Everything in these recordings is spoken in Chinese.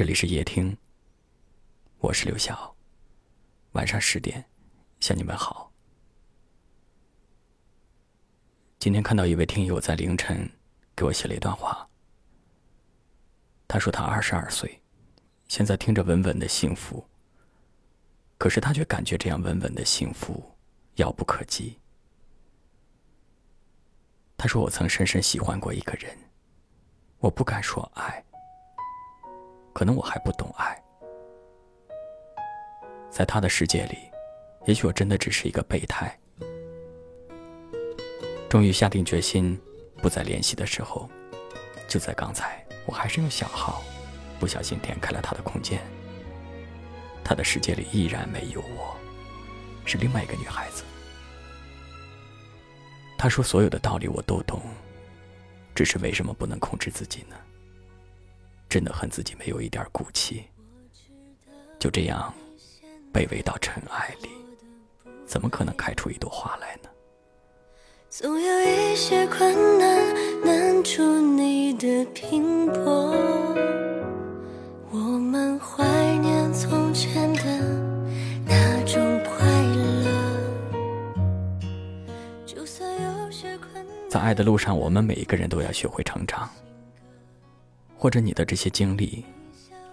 这里是夜听，我是刘晓。晚上十点，向你们好。今天看到一位听友在凌晨给我写了一段话。他说他二十二岁，现在听着稳稳的幸福，可是他却感觉这样稳稳的幸福遥不可及。他说我曾深深喜欢过一个人，我不敢说爱。可能我还不懂爱，在他的世界里，也许我真的只是一个备胎。终于下定决心不再联系的时候，就在刚才，我还是用小号不小心点开了他的空间。他的世界里依然没有我，是另外一个女孩子。他说：“所有的道理我都懂，只是为什么不能控制自己呢？”真的恨自己没有一点骨气，就这样卑微到尘埃里，怎么可能开出一朵花来呢？总有一些困难难住你的拼搏，我们怀念从前的那种快乐。就算有些困难，在爱的路上，我们每一个人都要学会成长。或者你的这些经历，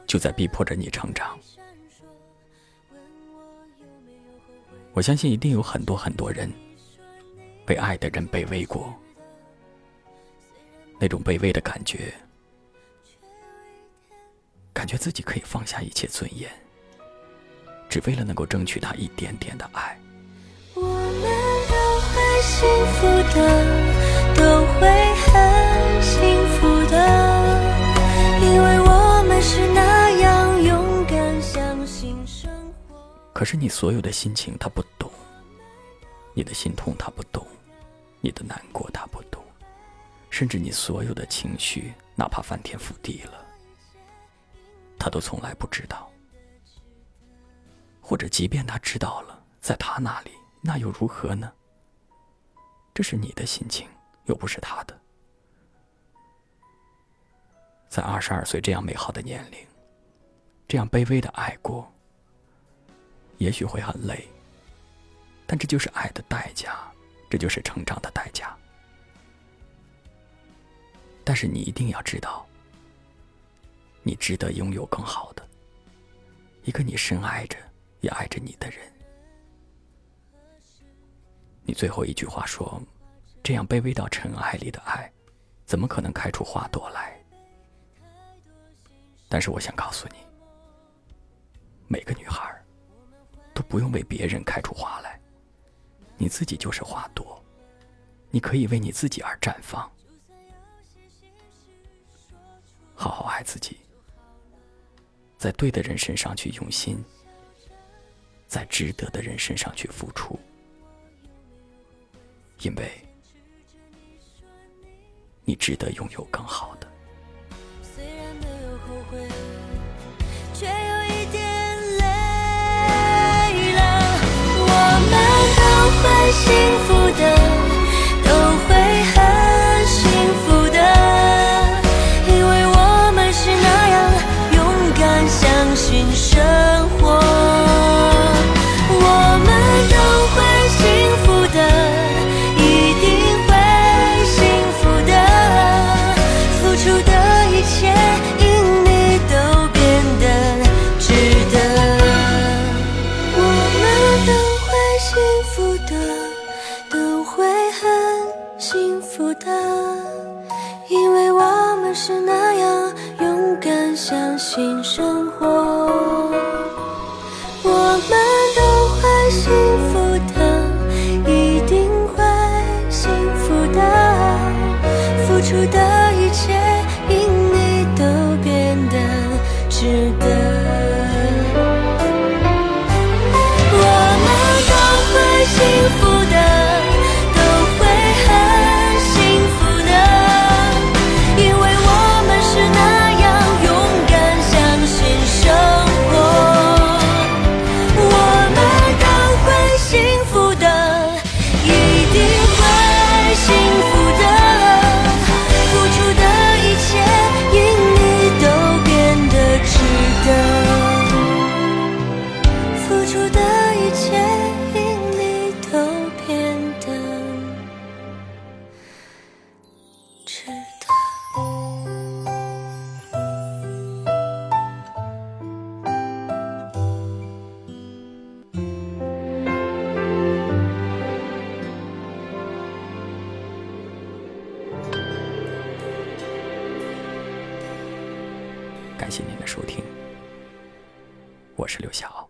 就在逼迫着你成长。我相信一定有很多很多人，被爱的人卑微过，那种卑微的感觉，感觉自己可以放下一切尊严，只为了能够争取他一点点的爱。我们都会幸福的，都会很是你所有的心情他不懂，你的心痛他不懂，你的难过他不懂，甚至你所有的情绪，哪怕翻天覆地了，他都从来不知道。或者即便他知道了，在他那里那又如何呢？这是你的心情，又不是他的。在二十二岁这样美好的年龄，这样卑微的爱过。也许会很累，但这就是爱的代价，这就是成长的代价。但是你一定要知道，你值得拥有更好的，一个你深爱着也爱着你的人。你最后一句话说：“这样卑微到尘埃里的爱，怎么可能开出花朵来？”但是我想告诉你，每个女孩。不用为别人开出花来，你自己就是花朵，你可以为你自己而绽放。好好爱自己，在对的人身上去用心，在值得的人身上去付出，因为你值得拥有更好的。幸福新生活，我们都会幸福的，一定会幸福的，付出的一切因你都变得值得。感谢您的收听，我是刘晓。